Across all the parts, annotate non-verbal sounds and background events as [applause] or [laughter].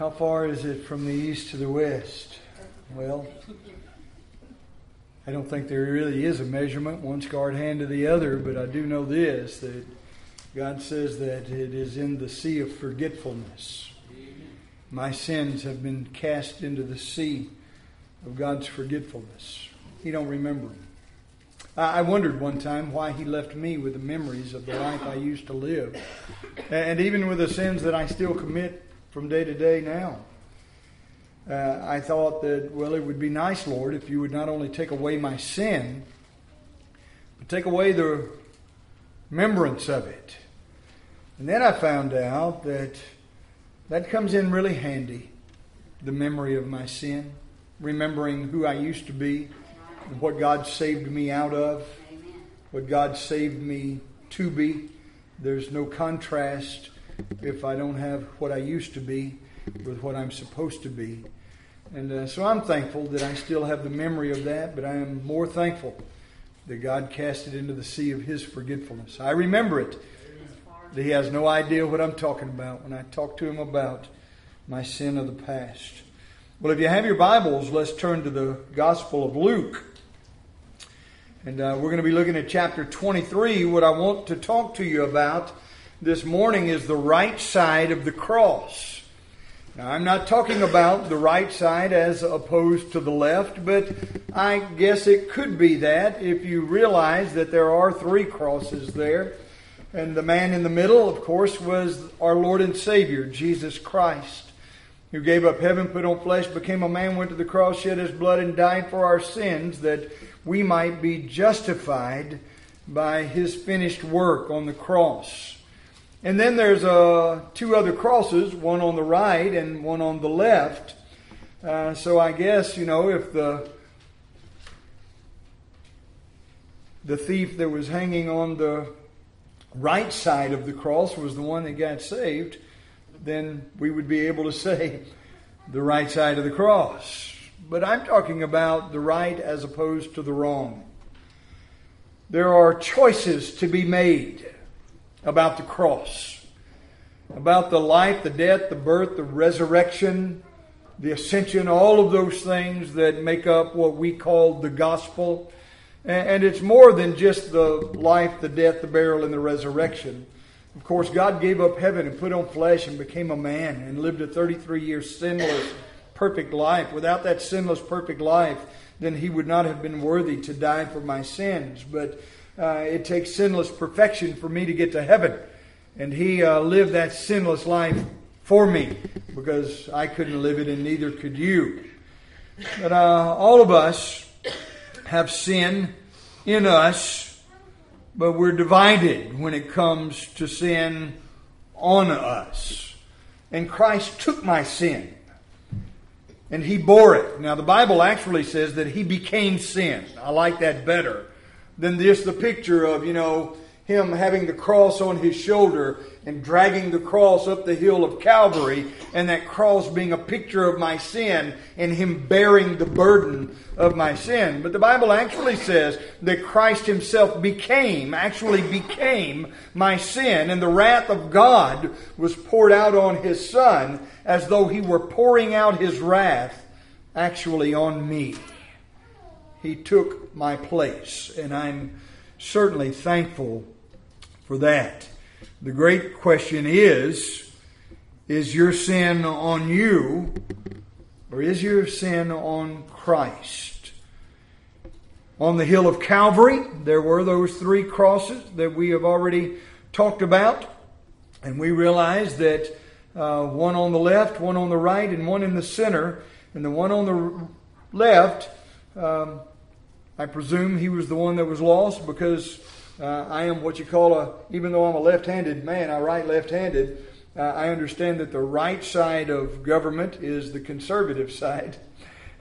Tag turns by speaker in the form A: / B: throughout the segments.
A: How far is it from the east to the west? Well, I don't think there really is a measurement, one scarred hand to the other, but I do know this that God says that it is in the sea of forgetfulness. My sins have been cast into the sea of God's forgetfulness. He don't remember them. I wondered one time why he left me with the memories of the life I used to live, and even with the sins that I still commit from day to day now. Uh, I thought that, well, it would be nice, Lord, if you would not only take away my sin, but take away the remembrance of it. And then I found out that that comes in really handy the memory of my sin, remembering who I used to be, and what God saved me out of, what God saved me to be. There's no contrast if I don't have what I used to be with what I'm supposed to be. And uh, so I'm thankful that I still have the memory of that, but I am more thankful that God cast it into the sea of His forgetfulness. I remember it. That He has no idea what I'm talking about when I talk to Him about my sin of the past. Well, if you have your Bibles, let's turn to the Gospel of Luke. And uh, we're going to be looking at chapter 23. What I want to talk to you about this morning is the right side of the cross. Now, I'm not talking about the right side as opposed to the left, but I guess it could be that if you realize that there are three crosses there. And the man in the middle, of course, was our Lord and Savior, Jesus Christ, who gave up heaven, put on flesh, became a man, went to the cross, shed his blood, and died for our sins that we might be justified by his finished work on the cross. And then there's uh, two other crosses, one on the right and one on the left. Uh, so I guess, you know, if the the thief that was hanging on the right side of the cross was the one that got saved, then we would be able to [laughs] say the right side of the cross. But I'm talking about the right as opposed to the wrong. There are choices to be made about the cross, about the life, the death, the birth, the resurrection, the ascension, all of those things that make up what we call the gospel. And it's more than just the life, the death, the burial, and the resurrection. Of course, God gave up heaven and put on flesh and became a man and lived a 33 year sinless, perfect life. Without that sinless, perfect life, then he would not have been worthy to die for my sins. But uh, it takes sinless perfection for me to get to heaven. And He uh, lived that sinless life for me because I couldn't live it and neither could you. But uh, all of us have sin in us, but we're divided when it comes to sin on us. And Christ took my sin and he bore it. Now, the Bible actually says that he became sin. I like that better than just the picture of, you know, him having the cross on his shoulder and dragging the cross up the hill of Calvary, and that cross being a picture of my sin and him bearing the burden of my sin. But the Bible actually says that Christ himself became, actually became my sin, and the wrath of God was poured out on his son as though he were pouring out his wrath actually on me. He took my place, and I'm certainly thankful for that. The great question is is your sin on you, or is your sin on Christ? On the hill of Calvary, there were those three crosses that we have already talked about, and we realize that uh, one on the left, one on the right, and one in the center. And the one on the left um, I presume he was the one that was lost because uh, I am what you call a, even though I'm a left handed man, I write left handed. Uh, I understand that the right side of government is the conservative side.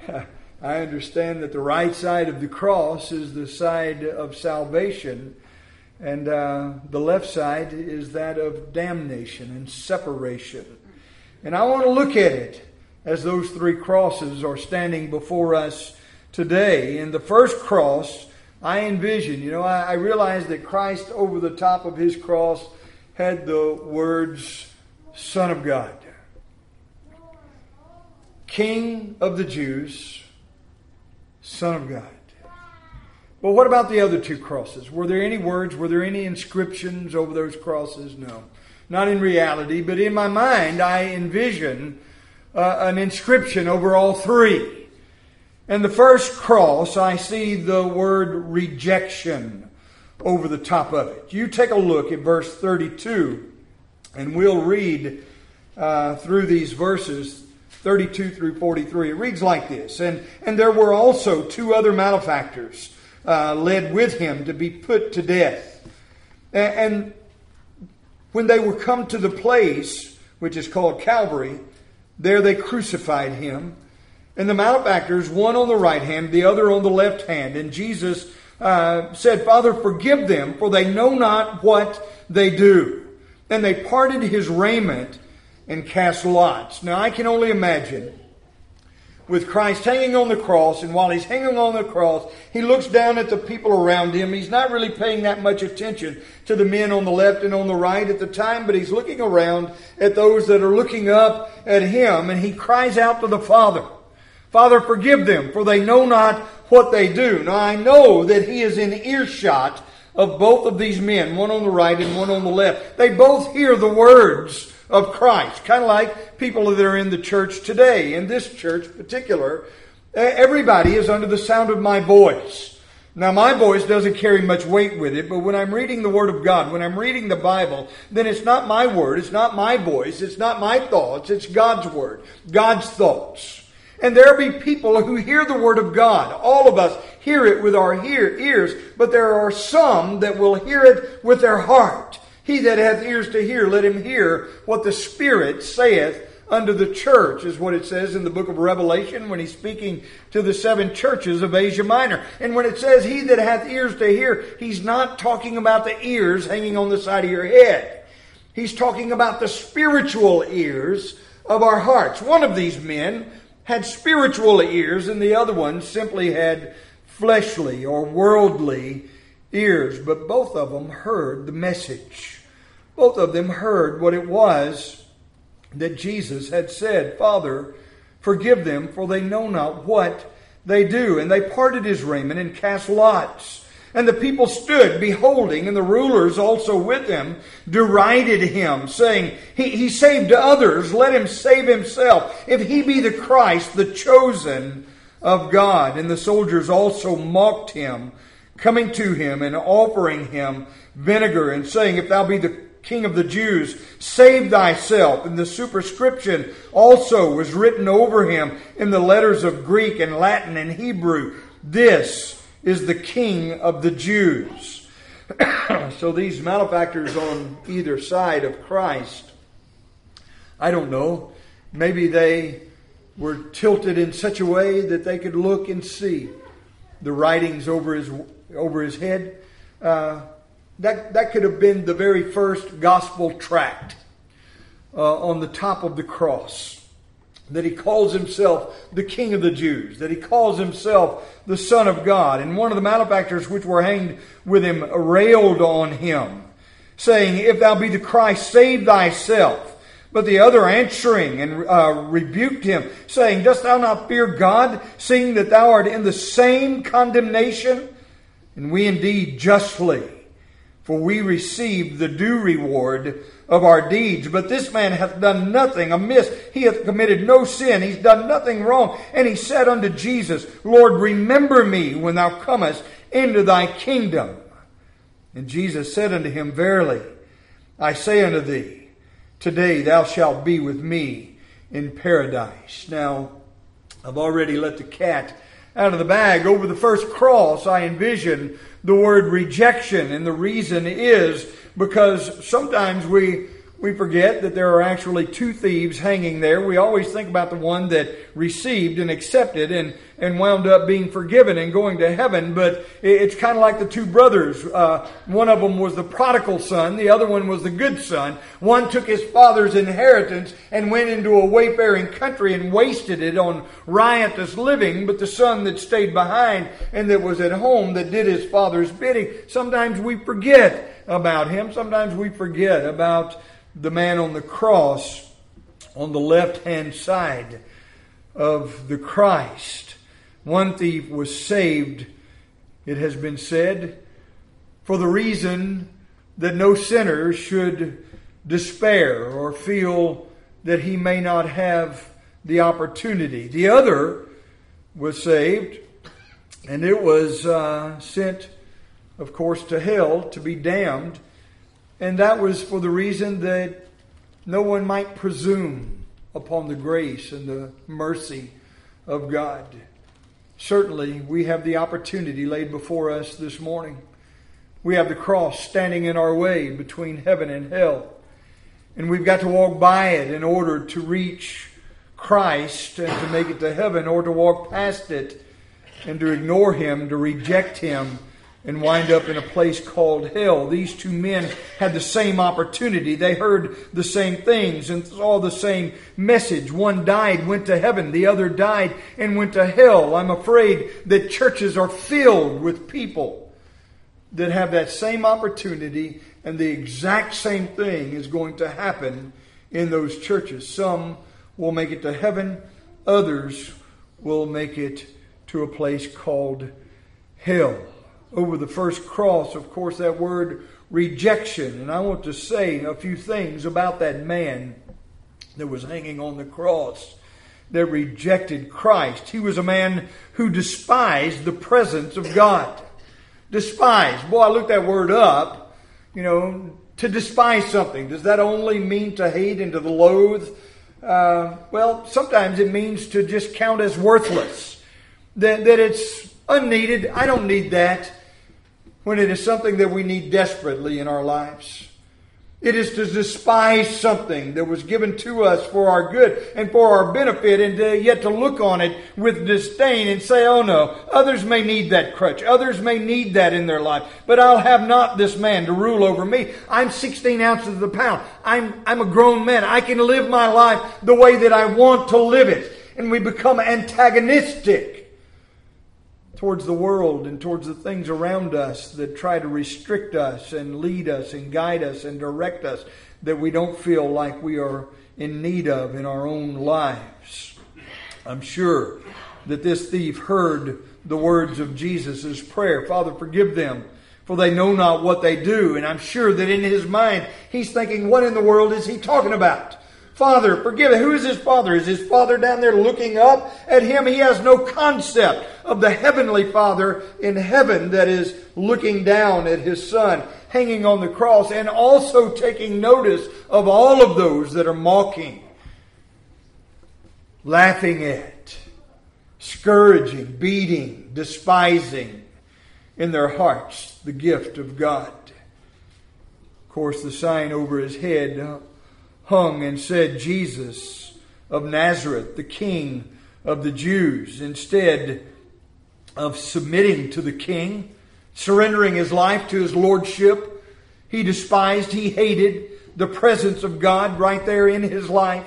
A: [laughs] I understand that the right side of the cross is the side of salvation, and uh, the left side is that of damnation and separation. And I want to look at it as those three crosses are standing before us today. In the first cross, I envision, you know, I, I realized that Christ over the top of his cross had the words Son of God. King of the Jews, Son of God. But what about the other two crosses? Were there any words? Were there any inscriptions over those crosses? No. Not in reality, but in my mind, I envision uh, an inscription over all three. And the first cross, I see the word rejection over the top of it. You take a look at verse 32, and we'll read uh, through these verses 32 through 43. It reads like this And, and there were also two other malefactors uh, led with him to be put to death. And, and when they were come to the place which is called Calvary, there they crucified him. And the malefactors, one on the right hand, the other on the left hand. And Jesus uh, said, Father, forgive them, for they know not what they do. And they parted his raiment and cast lots. Now I can only imagine with Christ hanging on the cross, and while he's hanging on the cross, he looks down at the people around him. He's not really paying that much attention to the men on the left and on the right at the time, but he's looking around at those that are looking up at him, and he cries out to the Father, Father, forgive them, for they know not what they do. Now I know that he is in earshot of both of these men, one on the right and one on the left. They both hear the words of Christ. Kind of like people that are in the church today. In this church particular, everybody is under the sound of my voice. Now, my voice doesn't carry much weight with it, but when I'm reading the Word of God, when I'm reading the Bible, then it's not my word, it's not my voice, it's not my thoughts, it's God's Word, God's thoughts. And there be people who hear the Word of God. All of us hear it with our ears, but there are some that will hear it with their heart. He that hath ears to hear, let him hear what the Spirit saith unto the church, is what it says in the book of Revelation when he's speaking to the seven churches of Asia Minor. And when it says, He that hath ears to hear, he's not talking about the ears hanging on the side of your head. He's talking about the spiritual ears of our hearts. One of these men had spiritual ears, and the other one simply had fleshly or worldly ears, but both of them heard the message. Both of them heard what it was that Jesus had said Father, forgive them, for they know not what they do. And they parted his raiment and cast lots. And the people stood beholding, and the rulers also with him derided him, saying, He, he saved others, let him save himself, if he be the Christ, the chosen of God. And the soldiers also mocked him, coming to him and offering him vinegar, and saying, If thou be the King of the Jews, save thyself. And the superscription also was written over him in the letters of Greek and Latin and Hebrew. This is the King of the Jews. [coughs] so these malefactors on either side of Christ, I don't know, maybe they were tilted in such a way that they could look and see the writings over his over his head. Uh, that, that could have been the very first gospel tract uh, on the top of the cross. That he calls himself the King of the Jews, that he calls himself the Son of God. And one of the malefactors which were hanged with him railed on him, saying, If thou be the Christ, save thyself. But the other answering and uh, rebuked him, saying, Dost thou not fear God, seeing that thou art in the same condemnation? And we indeed justly for we receive the due reward of our deeds. But this man hath done nothing amiss. He hath committed no sin. He's done nothing wrong. And he said unto Jesus, Lord, remember me when thou comest into thy kingdom. And Jesus said unto him, Verily, I say unto thee, today thou shalt be with me in paradise. Now, I've already let the cat out of the bag. Over the first cross, I envision the word rejection. And the reason is because sometimes we we forget that there are actually two thieves hanging there. We always think about the one that received and accepted and, and wound up being forgiven and going to heaven, but it's kind of like the two brothers. Uh, one of them was the prodigal son, the other one was the good son. One took his father's inheritance and went into a wayfaring country and wasted it on riotous living, but the son that stayed behind and that was at home that did his father's bidding, sometimes we forget about him. Sometimes we forget about the man on the cross on the left hand side of the Christ. One thief was saved, it has been said, for the reason that no sinner should despair or feel that he may not have the opportunity. The other was saved, and it was uh, sent, of course, to hell to be damned. And that was for the reason that no one might presume upon the grace and the mercy of God. Certainly, we have the opportunity laid before us this morning. We have the cross standing in our way between heaven and hell. And we've got to walk by it in order to reach Christ and to make it to heaven, or to walk past it and to ignore Him, to reject Him, and wind up in a place called hell. These two men had the same opportunity. They heard the same things and saw the same message. One died, went to heaven. The other died and went to hell. I'm afraid that churches are filled with people that have that same opportunity and the exact same thing is going to happen in those churches. Some will make it to heaven, others will make it to a place called hell. Over the first cross, of course, that word rejection. And I want to say a few things about that man that was hanging on the cross that rejected Christ. He was a man who despised the presence of God. Despised. Boy, I looked that word up you know, to despise something, does that only mean to hate and to loathe? Uh, well, sometimes it means to just count as worthless, that, that it's unneeded. I don't need that when it is something that we need desperately in our lives. It is to despise something that was given to us for our good and for our benefit, and to, yet to look on it with disdain and say, oh no, others may need that crutch. Others may need that in their life, but I'll have not this man to rule over me. I'm 16 ounces of the pound. I'm, I'm a grown man. I can live my life the way that I want to live it. And we become antagonistic towards the world and towards the things around us that try to restrict us and lead us and guide us and direct us that we don't feel like we are in need of in our own lives. I'm sure that this thief heard the words of Jesus' prayer Father, forgive them, for they know not what they do. And I'm sure that in his mind, he's thinking, What in the world is he talking about? Father, forgive him. Who is his father? Is his father down there looking up at him? He has no concept of the heavenly father in heaven that is looking down at his son hanging on the cross and also taking notice of all of those that are mocking, laughing at, scourging, beating, despising in their hearts the gift of God. Of course, the sign over his head uh, hung and said, Jesus of Nazareth, the King of the Jews, instead of submitting to the king, surrendering his life to his lordship, he despised, he hated the presence of God right there in his life.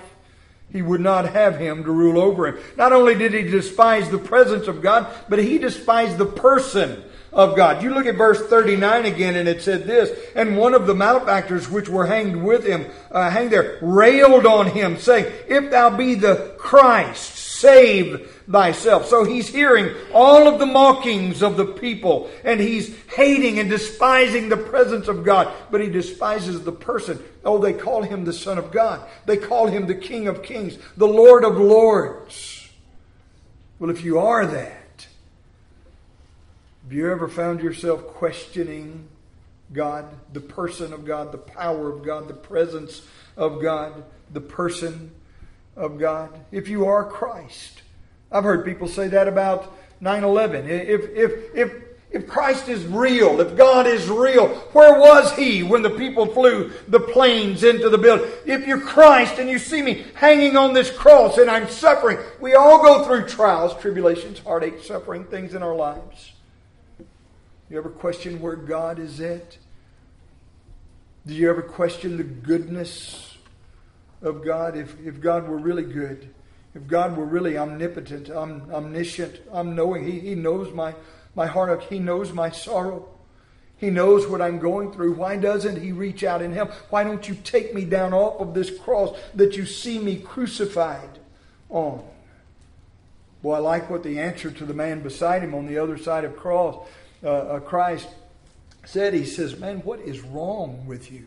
A: He would not have him to rule over him. Not only did he despise the presence of God, but he despised the person of God. You look at verse 39 again, and it said this, and one of the malefactors which were hanged with him, uh, hanged there, railed on him, saying, If thou be the Christ, save thyself. So he's hearing all of the mockings of the people, and he's hating and despising the presence of God, but he despises the person. Oh, they call him the Son of God. They call him the King of Kings, the Lord of Lords. Well, if you are that, have you ever found yourself questioning God, the person of God, the power of God, the presence of God, the person of God? If you are Christ, I've heard people say that about 9 11. If, if, if, if Christ is real, if God is real, where was He when the people flew the planes into the building? If you're Christ and you see me hanging on this cross and I'm suffering, we all go through trials, tribulations, heartache, suffering, things in our lives. You ever question where God is at? Do you ever question the goodness of God? If, if God were really good, if God were really omnipotent, om, omniscient, I'm knowing, he, he knows my, my heart, He knows my sorrow. He knows what I'm going through. Why doesn't He reach out and help? Why don't you take me down off of this cross that you see me crucified on? Boy, I like what the answer to the man beside him on the other side of cross, uh, uh, Christ said. He says, Man, what is wrong with you?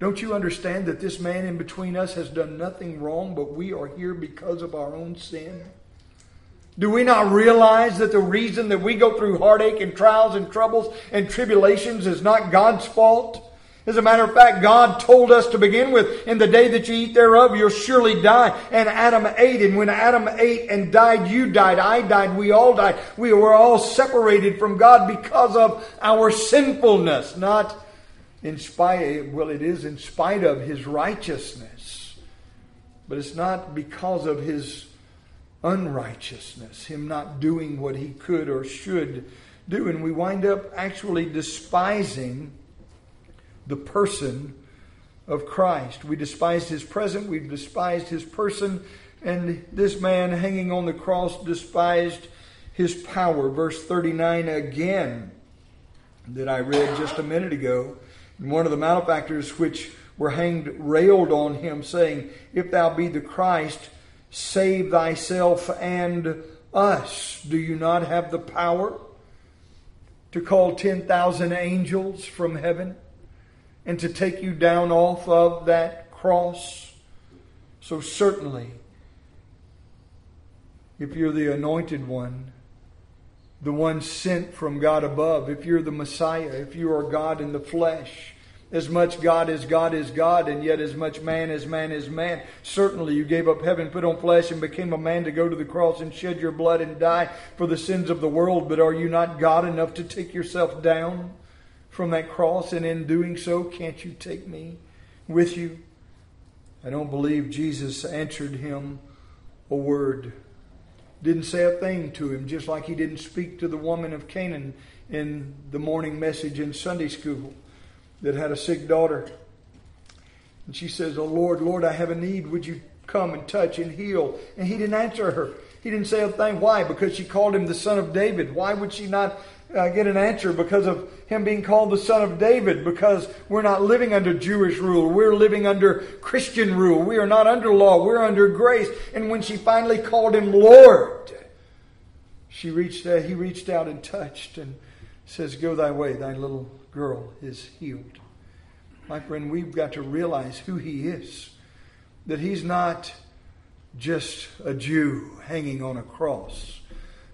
A: Don't you understand that this man in between us has done nothing wrong, but we are here because of our own sin? Do we not realize that the reason that we go through heartache and trials and troubles and tribulations is not God's fault? As a matter of fact, God told us to begin with, in the day that you eat thereof, you'll surely die. And Adam ate, and when Adam ate and died, you died, I died, we all died. We were all separated from God because of our sinfulness, not in spite, well, it is in spite of his righteousness, but it's not because of his unrighteousness, him not doing what he could or should do. And we wind up actually despising the person of Christ. We despised his present, we despised his person, and this man hanging on the cross despised his power. Verse 39 again, that I read just a minute ago. And one of the malefactors which were hanged railed on him, saying, If thou be the Christ, save thyself and us. Do you not have the power to call 10,000 angels from heaven and to take you down off of that cross? So, certainly, if you're the anointed one, the one sent from God above, if you're the Messiah, if you are God in the flesh, as much God as God is God, and yet as much man as man is man. Certainly, you gave up heaven, put on flesh, and became a man to go to the cross and shed your blood and die for the sins of the world. But are you not God enough to take yourself down from that cross? And in doing so, can't you take me with you? I don't believe Jesus answered him a word. Didn't say a thing to him, just like he didn't speak to the woman of Canaan in the morning message in Sunday school that had a sick daughter. And she says, Oh Lord, Lord, I have a need. Would you come and touch and heal? And he didn't answer her. He didn't say a thing. Why? Because she called him the son of David. Why would she not uh, get an answer? Because of him being called the son of David. Because we're not living under Jewish rule. We're living under Christian rule. We are not under law. We're under grace. And when she finally called him Lord, she reached out, he reached out and touched and says, Go thy way, thy little girl is healed. My friend, we've got to realize who he is. That he's not just a Jew hanging on a cross.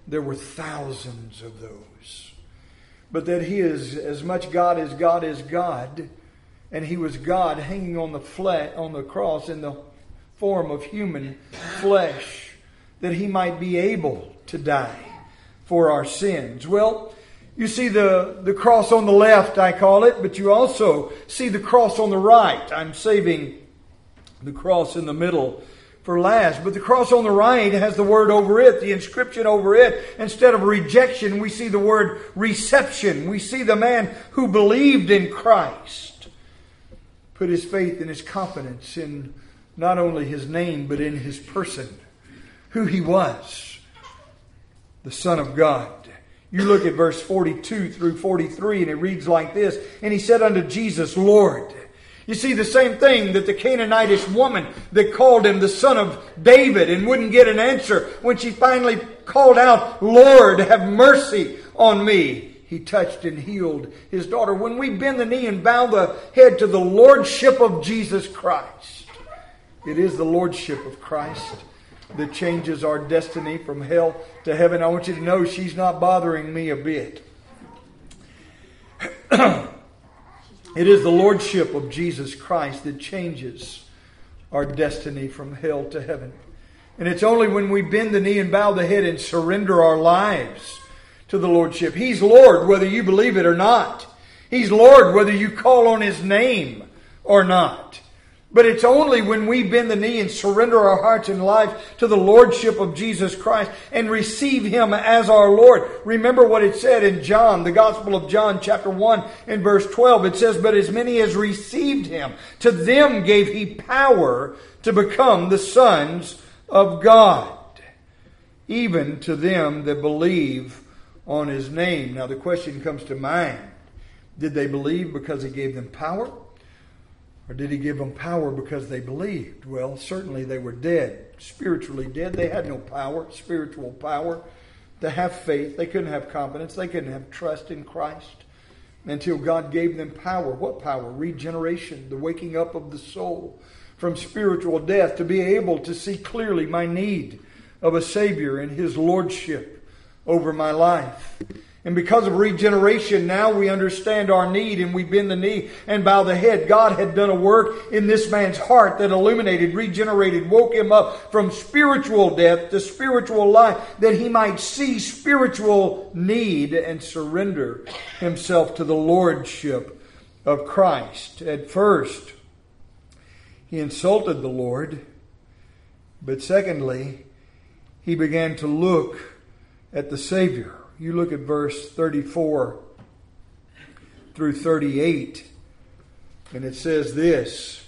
A: There were thousands of those. But that he is as much God as God is God, and he was God hanging on the fle- on the cross in the form of human flesh, that he might be able to die for our sins. Well, you see the, the cross on the left, I call it, but you also see the cross on the right. I'm saving the cross in the middle for last. But the cross on the right has the word over it, the inscription over it. Instead of rejection, we see the word reception. We see the man who believed in Christ put his faith and his confidence in not only his name, but in his person, who he was, the Son of God. You look at verse 42 through 43, and it reads like this And he said unto Jesus, Lord. You see, the same thing that the Canaanitish woman that called him the son of David and wouldn't get an answer when she finally called out, Lord, have mercy on me. He touched and healed his daughter. When we bend the knee and bow the head to the Lordship of Jesus Christ, it is the Lordship of Christ that changes our destiny from hell to heaven. I want you to know she's not bothering me a bit. [clears throat] it is the Lordship of Jesus Christ that changes our destiny from hell to heaven. And it's only when we bend the knee and bow the head and surrender our lives to the Lordship. He's Lord whether you believe it or not. He's Lord whether you call on His name or not. But it's only when we bend the knee and surrender our hearts and life to the Lordship of Jesus Christ and receive Him as our Lord. Remember what it said in John, the Gospel of John, chapter 1 and verse 12. It says, But as many as received Him, to them gave He power to become the sons of God, even to them that believe on His name. Now the question comes to mind, did they believe because He gave them power? Or did he give them power because they believed? Well, certainly they were dead, spiritually dead. They had no power, spiritual power, to have faith. They couldn't have confidence. They couldn't have trust in Christ until God gave them power. What power? Regeneration, the waking up of the soul from spiritual death to be able to see clearly my need of a Savior and His Lordship over my life. And because of regeneration, now we understand our need and we bend the knee and bow the head. God had done a work in this man's heart that illuminated, regenerated, woke him up from spiritual death to spiritual life that he might see spiritual need and surrender himself to the Lordship of Christ. At first, he insulted the Lord, but secondly, he began to look at the Savior you look at verse 34 through 38, and it says this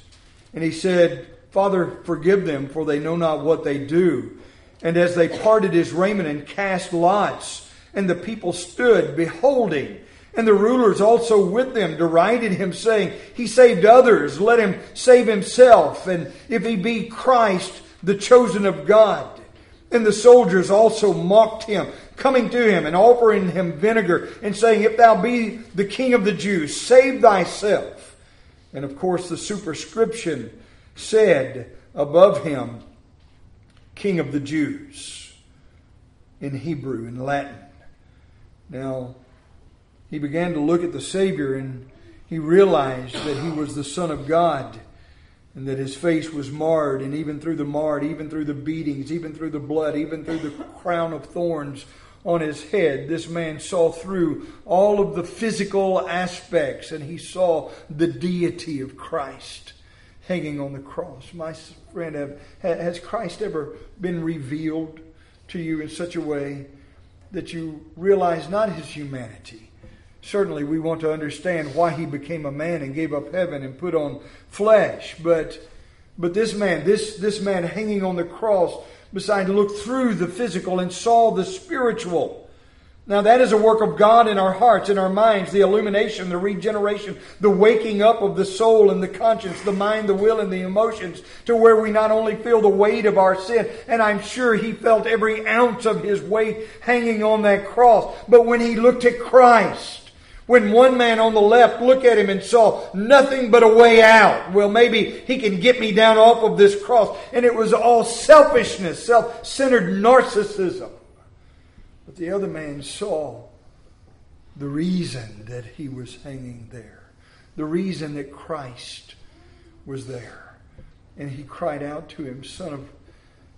A: And he said, Father, forgive them, for they know not what they do. And as they parted his raiment and cast lots, and the people stood beholding, and the rulers also with them derided him, saying, He saved others, let him save himself, and if he be Christ, the chosen of God. And the soldiers also mocked him, coming to him and offering him vinegar and saying, If thou be the king of the Jews, save thyself. And of course, the superscription said above him, King of the Jews, in Hebrew, in Latin. Now, he began to look at the Savior and he realized that he was the Son of God and that his face was marred, and even through the marred, even through the beatings, even through the blood, even through the crown of thorns on his head, this man saw through all of the physical aspects, and he saw the deity of Christ hanging on the cross. My friend, has Christ ever been revealed to you in such a way that you realize not his humanity? Certainly, we want to understand why he became a man and gave up heaven and put on flesh. But, but this man, this, this man hanging on the cross, to look through the physical and saw the spiritual. Now, that is a work of God in our hearts, in our minds, the illumination, the regeneration, the waking up of the soul and the conscience, the mind, the will, and the emotions to where we not only feel the weight of our sin, and I'm sure he felt every ounce of his weight hanging on that cross, but when he looked at Christ, when one man on the left looked at him and saw nothing but a way out, well, maybe he can get me down off of this cross. And it was all selfishness, self centered narcissism. But the other man saw the reason that he was hanging there, the reason that Christ was there. And he cried out to him, Son of,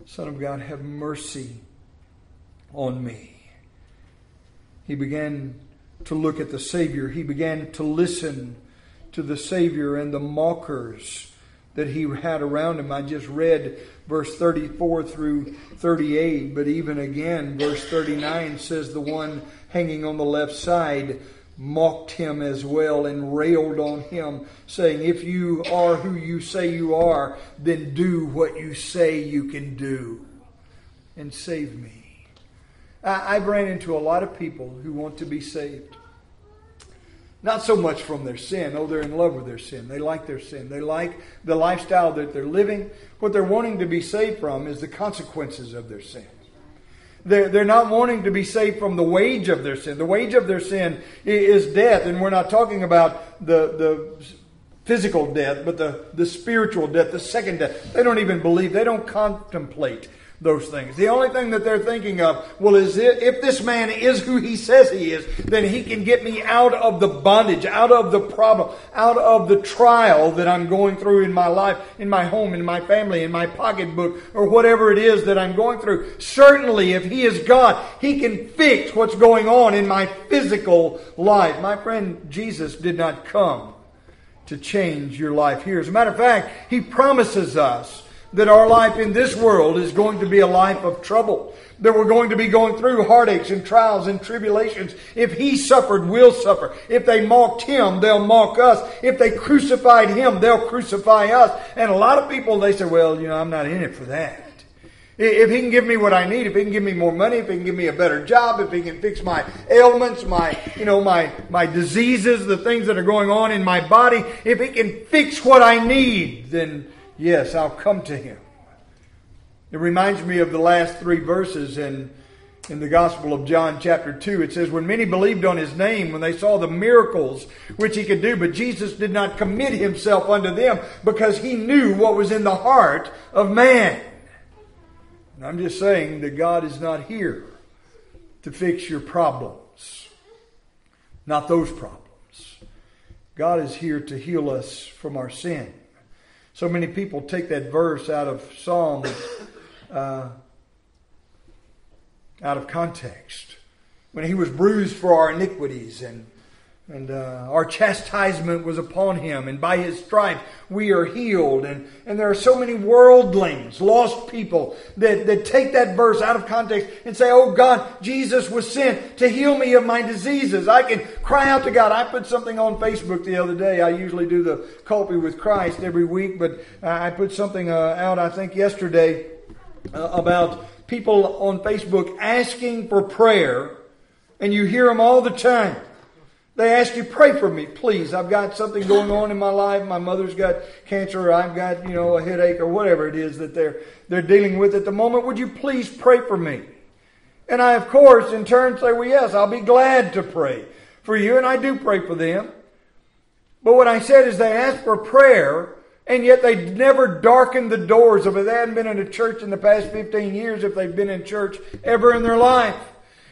A: Son of God, have mercy on me. He began to look at the Savior. He began to listen to the Savior and the mockers that he had around him. I just read verse 34 through 38, but even again, verse 39 says the one hanging on the left side mocked him as well and railed on him, saying, If you are who you say you are, then do what you say you can do and save me. I've ran into a lot of people who want to be saved. Not so much from their sin. Oh, they're in love with their sin. They like their sin. They like the lifestyle that they're living. What they're wanting to be saved from is the consequences of their sin. They're, they're not wanting to be saved from the wage of their sin. The wage of their sin is death, and we're not talking about the, the physical death, but the, the spiritual death, the second death. They don't even believe, they don't contemplate those things. The only thing that they're thinking of, well, is it, if this man is who he says he is, then he can get me out of the bondage, out of the problem, out of the trial that I'm going through in my life, in my home, in my family, in my pocketbook, or whatever it is that I'm going through. Certainly, if he is God, he can fix what's going on in my physical life. My friend, Jesus did not come to change your life here. As a matter of fact, he promises us that our life in this world is going to be a life of trouble. That we're going to be going through heartaches and trials and tribulations. If he suffered, we'll suffer. If they mocked him, they'll mock us. If they crucified him, they'll crucify us. And a lot of people, they say, well, you know, I'm not in it for that. If he can give me what I need, if he can give me more money, if he can give me a better job, if he can fix my ailments, my, you know, my, my diseases, the things that are going on in my body, if he can fix what I need, then yes, I'll come to him. It reminds me of the last three verses in, in the Gospel of John, chapter 2. It says, When many believed on his name, when they saw the miracles which he could do, but Jesus did not commit himself unto them because he knew what was in the heart of man. And I'm just saying that God is not here to fix your problems, not those problems. God is here to heal us from our sin. So many people take that verse out of Psalms uh, out of context. When he was bruised for our iniquities and and uh, our chastisement was upon him, and by his stripes we are healed. And, and there are so many worldlings, lost people, that, that take that verse out of context and say, Oh God, Jesus was sent to heal me of my diseases. I can cry out to God. I put something on Facebook the other day. I usually do the Coffee with Christ every week, but I put something uh, out, I think, yesterday uh, about people on Facebook asking for prayer, and you hear them all the time. They ask you, pray for me, please. I've got something going on in my life. My mother's got cancer, or I've got, you know, a headache, or whatever it is that they're, they're dealing with at the moment. Would you please pray for me? And I, of course, in turn say, well, yes, I'll be glad to pray for you, and I do pray for them. But what I said is they ask for prayer, and yet they never darkened the doors of. They hadn't been in a church in the past 15 years if they've been in church ever in their life.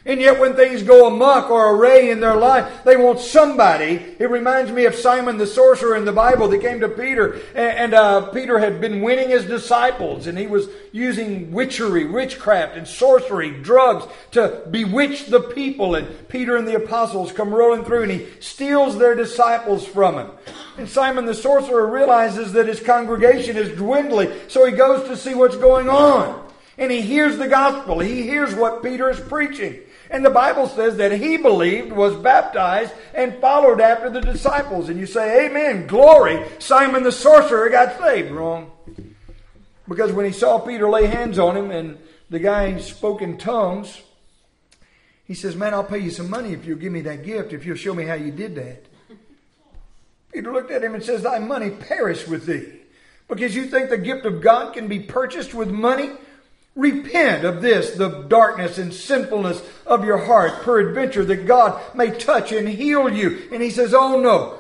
A: And yet when things go amuck or array in their life, they want somebody. It reminds me of Simon the sorcerer in the Bible that came to Peter. And, uh, Peter had been winning his disciples and he was using witchery, witchcraft and sorcery, drugs to bewitch the people. And Peter and the apostles come rolling through and he steals their disciples from him. And Simon the sorcerer realizes that his congregation is dwindling. So he goes to see what's going on. And he hears the gospel. He hears what Peter is preaching. And the Bible says that he believed, was baptized, and followed after the disciples. And you say, Amen, glory. Simon the sorcerer got saved. Wrong. Because when he saw Peter lay hands on him and the guy spoke in tongues, he says, Man, I'll pay you some money if you'll give me that gift, if you'll show me how you did that. Peter looked at him and says, Thy money perish with thee. Because you think the gift of God can be purchased with money? Repent of this, the darkness and sinfulness of your heart, peradventure that God may touch and heal you. And he says, Oh no,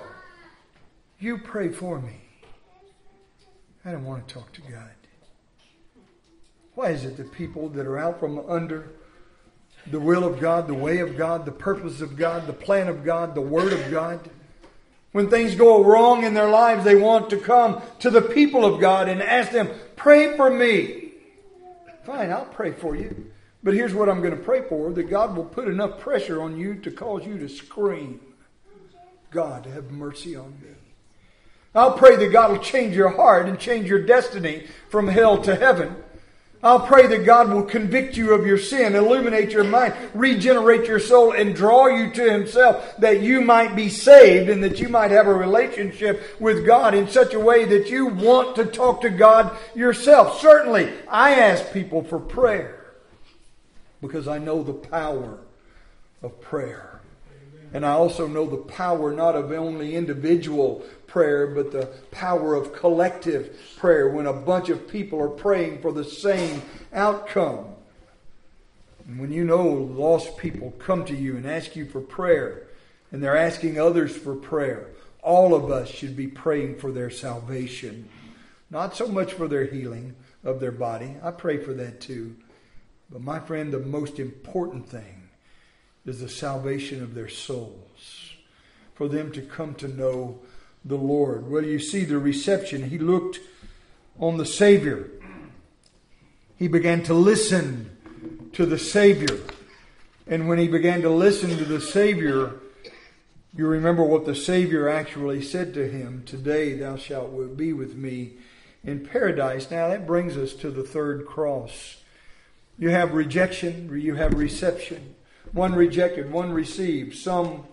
A: you pray for me. I don't want to talk to God. Why is it that people that are out from under the will of God, the way of God, the purpose of God, the plan of God, the word of God, when things go wrong in their lives, they want to come to the people of God and ask them, Pray for me. Fine, I'll pray for you. But here's what I'm going to pray for that God will put enough pressure on you to cause you to scream, God, have mercy on me. I'll pray that God will change your heart and change your destiny from hell to heaven. I'll pray that God will convict you of your sin, illuminate your mind, regenerate your soul, and draw you to Himself that you might be saved and that you might have a relationship with God in such a way that you want to talk to God yourself. Certainly, I ask people for prayer because I know the power of prayer. And I also know the power not of only individual prayer, but the power of collective prayer when a bunch of people are praying for the same outcome. And when you know lost people come to you and ask you for prayer, and they're asking others for prayer, all of us should be praying for their salvation. Not so much for their healing of their body. I pray for that too. But my friend, the most important thing is the salvation of their souls. For them to come to know the Lord. Well, you see the reception. He looked on the Savior. He began to listen to the Savior. And when he began to listen to the Savior, you remember what the Savior actually said to him Today thou shalt be with me in paradise. Now that brings us to the third cross. You have rejection, you have reception. One rejected, one received. Some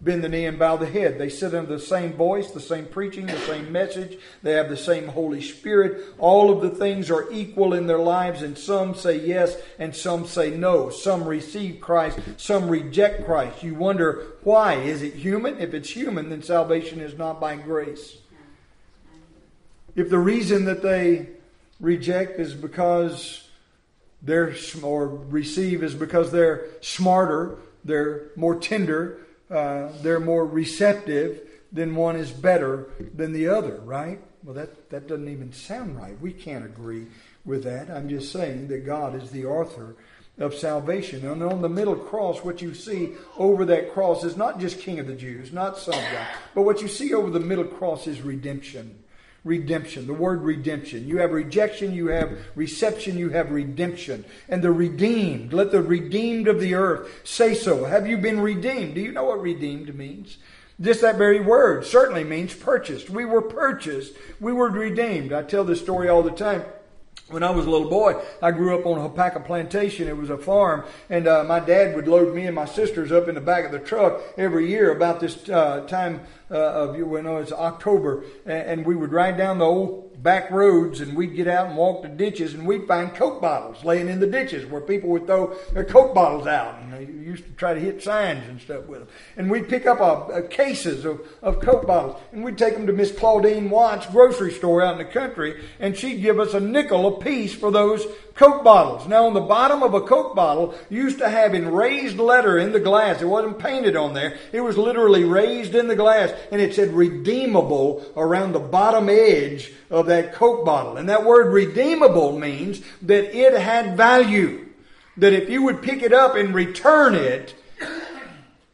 A: bend the knee and bow the head. They sit under the same voice, the same preaching, the same message. They have the same Holy Spirit. All of the things are equal in their lives, and some say yes and some say no. Some receive Christ, some reject Christ. You wonder why. Is it human? If it's human, then salvation is not by grace. If the reason that they reject is because they're or receive is because they're smarter, they're more tender, uh, they're more receptive, then one is better than the other, right? Well, that, that doesn't even sound right. We can't agree with that. I'm just saying that God is the author of salvation. And on the middle cross, what you see over that cross is not just King of the Jews, not some guy, but what you see over the middle cross is redemption redemption. The word redemption. You have rejection, you have reception, you have redemption. And the redeemed, let the redeemed of the earth say so. Have you been redeemed? Do you know what redeemed means? Just that very word certainly means purchased. We were purchased. We were redeemed. I tell this story all the time. When I was a little boy, I grew up on a tobacco plantation. It was a farm, and uh, my dad would load me and my sisters up in the back of the truck every year about this uh, time uh, of you know it's October, and, and we would ride down the old back roads and we'd get out and walk the ditches and we'd find Coke bottles laying in the ditches where people would throw their Coke bottles out and they used to try to hit signs and stuff with them. And we'd pick up a, a cases of, of Coke bottles and we'd take them to Miss Claudine Watt's grocery store out in the country and she'd give us a nickel a piece for those Coke bottles. Now on the bottom of a Coke bottle used to have in raised letter in the glass. It wasn't painted on there. It was literally raised in the glass and it said redeemable around the bottom edge of that Coke bottle. And that word redeemable means that it had value. That if you would pick it up and return it,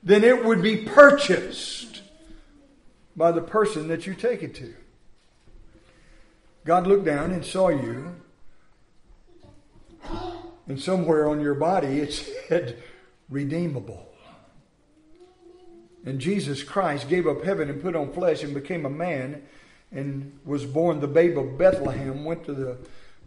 A: then it would be purchased by the person that you take it to. God looked down and saw you, and somewhere on your body it said redeemable. And Jesus Christ gave up heaven and put on flesh and became a man and was born the babe of Bethlehem, went to the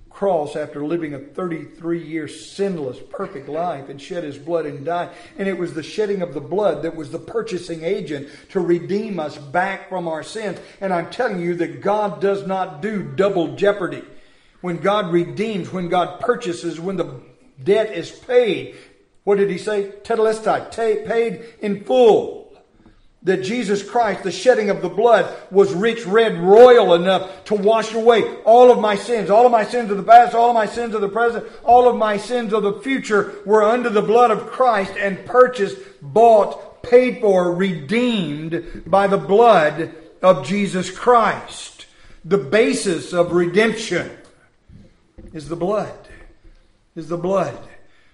A: cross after living a 33 year sinless, perfect life and shed his blood and died. And it was the shedding of the blood that was the purchasing agent to redeem us back from our sins. And I'm telling you that God does not do double jeopardy. When God redeems, when God purchases, when the debt is paid, what did he say? Tetelestai, paid in full that Jesus Christ, the shedding of the blood, was rich, red, royal enough to wash away all of my sins. All of my sins of the past, all of my sins of the present, all of my sins of the future were under the blood of Christ and purchased, bought, paid for, redeemed by the blood of Jesus Christ. The basis of redemption is the blood. Is the blood.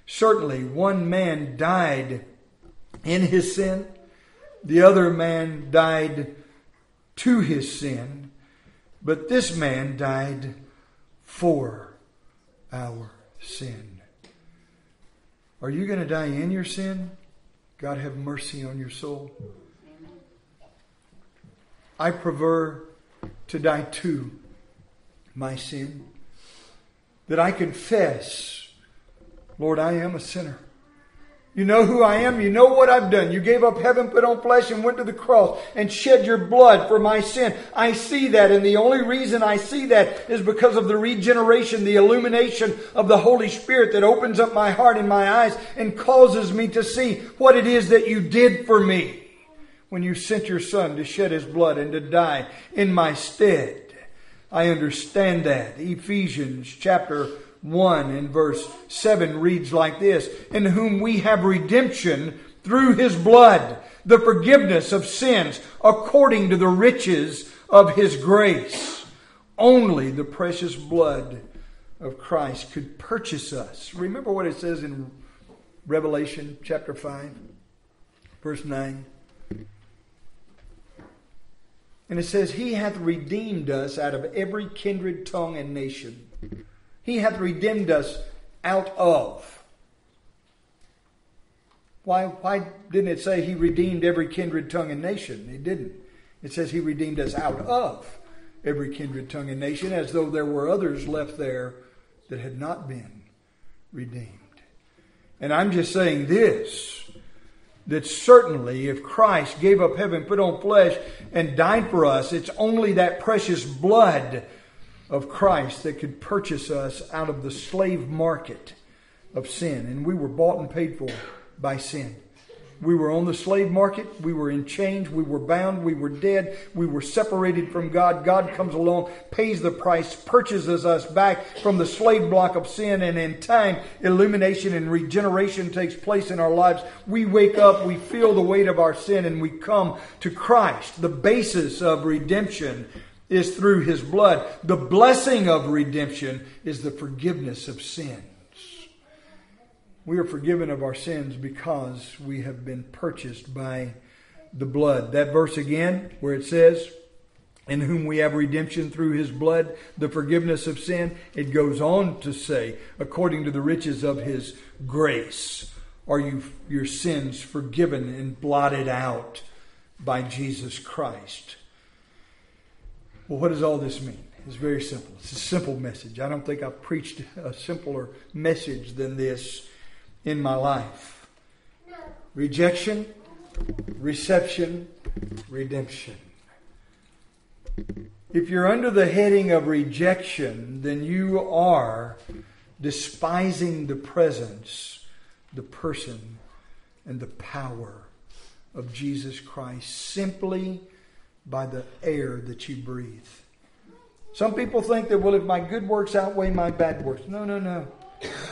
A: Certainly, one man died in his sin the other man died to his sin, but this man died for our sin. Are you going to die in your sin? God have mercy on your soul. I prefer to die to my sin. That I confess, Lord, I am a sinner. You know who I am. You know what I've done. You gave up heaven, put on flesh, and went to the cross and shed your blood for my sin. I see that, and the only reason I see that is because of the regeneration, the illumination of the Holy Spirit that opens up my heart and my eyes and causes me to see what it is that you did for me when you sent your Son to shed his blood and to die in my stead. I understand that. Ephesians chapter 1 and verse 7 reads like this In whom we have redemption through his blood, the forgiveness of sins, according to the riches of his grace. Only the precious blood of Christ could purchase us. Remember what it says in Revelation chapter 5, verse 9. And it says, He hath redeemed us out of every kindred, tongue, and nation he hath redeemed us out of. Why, why didn't it say he redeemed every kindred, tongue, and nation? It didn't. It says he redeemed us out of every kindred, tongue, and nation, as though there were others left there that had not been redeemed. And I'm just saying this that certainly if Christ gave up heaven, put on flesh, and died for us, it's only that precious blood of Christ that could purchase us out of the slave market of sin. And we were bought and paid for by sin. We were on the slave market. We were in chains. We were bound. We were dead. We were separated from God. God comes along, pays the price, purchases us back from the slave block of sin. And in time, illumination and regeneration takes place in our lives. We wake up, we feel the weight of our sin, and we come to Christ. The basis of redemption is through his blood. The blessing of redemption is the forgiveness of sins. We are forgiven of our sins because we have been purchased by the blood. That verse again, where it says, in whom we have redemption through his blood, the forgiveness of sin, it goes on to say, according to the riches of his grace, are you your sins forgiven and blotted out by Jesus Christ. Well, what does all this mean? It's very simple. It's a simple message. I don't think I've preached a simpler message than this in my life rejection, reception, redemption. If you're under the heading of rejection, then you are despising the presence, the person, and the power of Jesus Christ simply by the air that you breathe. Some people think that, well, if my good works outweigh my bad works. No, no, no.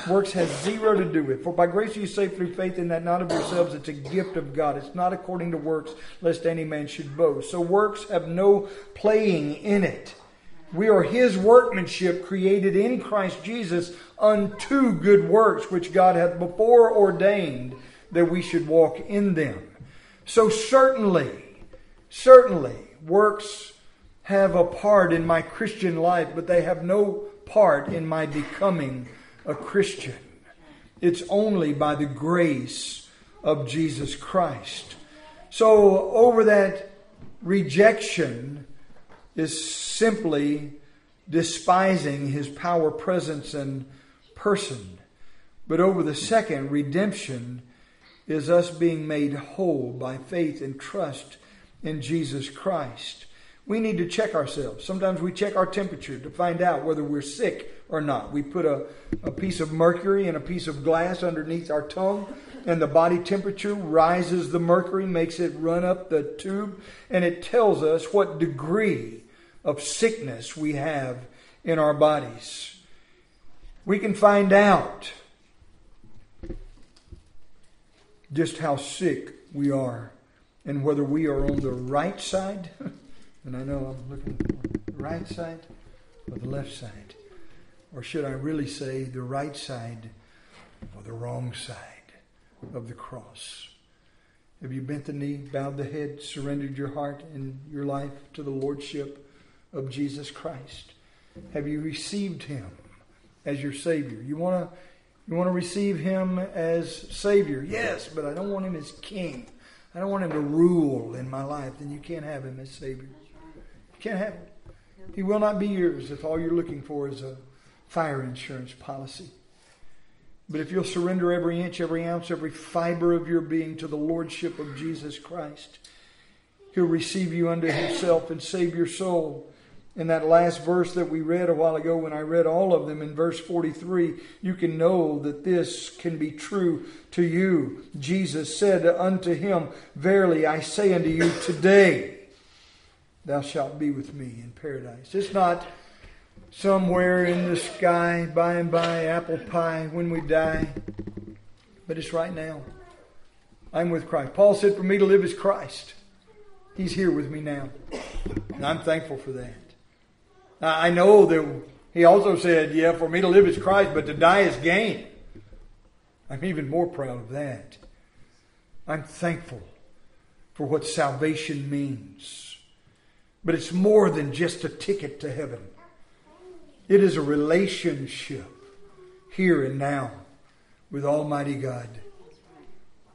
A: Works has zero to do with. For by grace you saved through faith in that not of yourselves, it's a gift of God. It's not according to works, lest any man should boast. So works have no playing in it. We are his workmanship created in Christ Jesus unto good works, which God hath before ordained that we should walk in them. So certainly, certainly, works have a part in my Christian life, but they have no part in my becoming a Christian. It's only by the grace of Jesus Christ. So, over that rejection is simply despising his power, presence, and person. But over the second, redemption is us being made whole by faith and trust in Jesus Christ. We need to check ourselves. Sometimes we check our temperature to find out whether we're sick or not. We put a, a piece of mercury and a piece of glass underneath our tongue, and the body temperature rises the mercury, makes it run up the tube, and it tells us what degree of sickness we have in our bodies. We can find out just how sick we are and whether we are on the right side, [laughs] and I know I'm looking for the right side or the left side or should I really say the right side or the wrong side of the cross? Have you bent the knee, bowed the head, surrendered your heart and your life to the Lordship of Jesus Christ? Have you received Him as your Savior? You want to you want to receive Him as Savior? Yes, but I don't want Him as King. I don't want Him to rule in my life. Then you can't have Him as Savior. You can't have Him. He will not be yours if all you're looking for is a fire insurance policy. But if you'll surrender every inch, every ounce, every fiber of your being to the Lordship of Jesus Christ, He'll receive you unto Himself and save your soul. In that last verse that we read a while ago, when I read all of them in verse 43, you can know that this can be true to you. Jesus said unto him, Verily I say unto you, today thou shalt be with me in paradise. It's not somewhere in the sky, by and by, apple pie when we die. But it's right now. I'm with Christ. Paul said, For me to live is Christ. He's here with me now. And I'm thankful for that. I know that he also said, Yeah, for me to live is Christ, but to die is gain. I'm even more proud of that. I'm thankful for what salvation means. But it's more than just a ticket to heaven. It is a relationship here and now with Almighty God,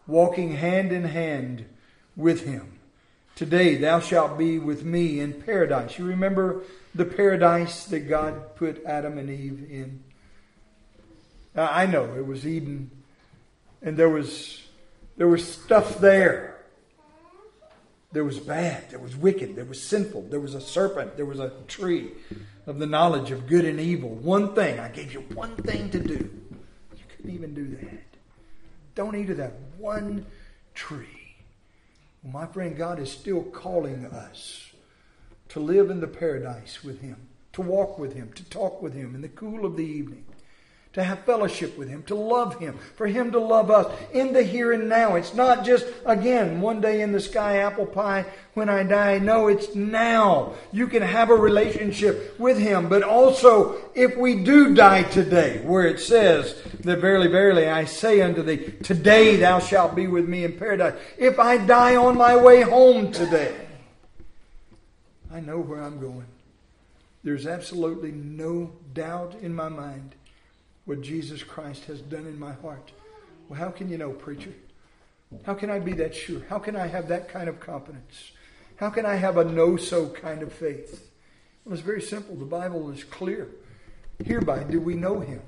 A: walking hand in hand with Him. Today thou shalt be with me in paradise. You remember the paradise that God put Adam and Eve in? I know it was Eden, and there was There was stuff there. There was bad, there was wicked, there was sinful, there was a serpent, there was a tree of the knowledge of good and evil. One thing, I gave you one thing to do. You couldn't even do that. Don't eat of that one tree. My friend, God is still calling us to live in the paradise with Him, to walk with Him, to talk with Him in the cool of the evening to have fellowship with Him, to love Him, for Him to love us in the here and now. It's not just, again, one day in the sky, apple pie, when I die. No, it's now. You can have a relationship with Him, but also if we do die today, where it says that verily, verily, I say unto thee, today thou shalt be with me in paradise. If I die on my way home today, I know where I'm going. There's absolutely no doubt in my mind what Jesus Christ has done in my heart. Well, how can you know, preacher? How can I be that sure? How can I have that kind of confidence? How can I have a no so kind of faith? Well, it's very simple. The Bible is clear. Hereby do we know him.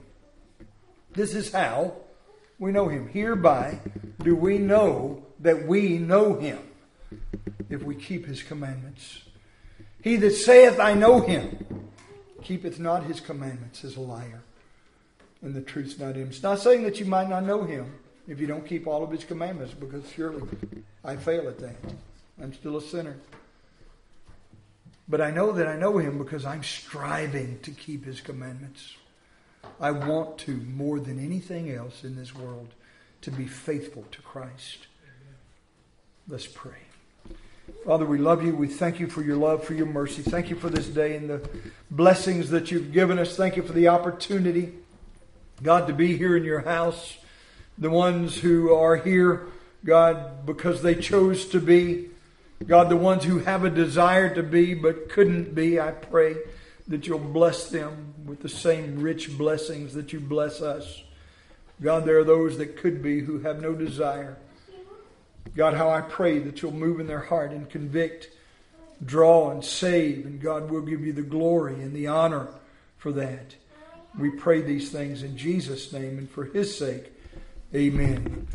A: This is how we know him. Hereby do we know that we know him if we keep his commandments. He that saith, I know him, keepeth not his commandments, is a liar and the truth's not in him. It's not saying that you might not know him if you don't keep all of his commandments, because surely I fail at that. I'm still a sinner. But I know that I know him because I'm striving to keep his commandments. I want to, more than anything else in this world, to be faithful to Christ. Let's pray. Father, we love you. We thank you for your love, for your mercy. Thank you for this day and the blessings that you've given us. Thank you for the opportunity God, to be here in your house, the ones who are here, God, because they chose to be, God, the ones who have a desire to be but couldn't be, I pray that you'll bless them with the same rich blessings that you bless us. God, there are those that could be who have no desire. God, how I pray that you'll move in their heart and convict, draw, and save, and God will give you the glory and the honor for that. We pray these things in Jesus' name and for his sake. Amen.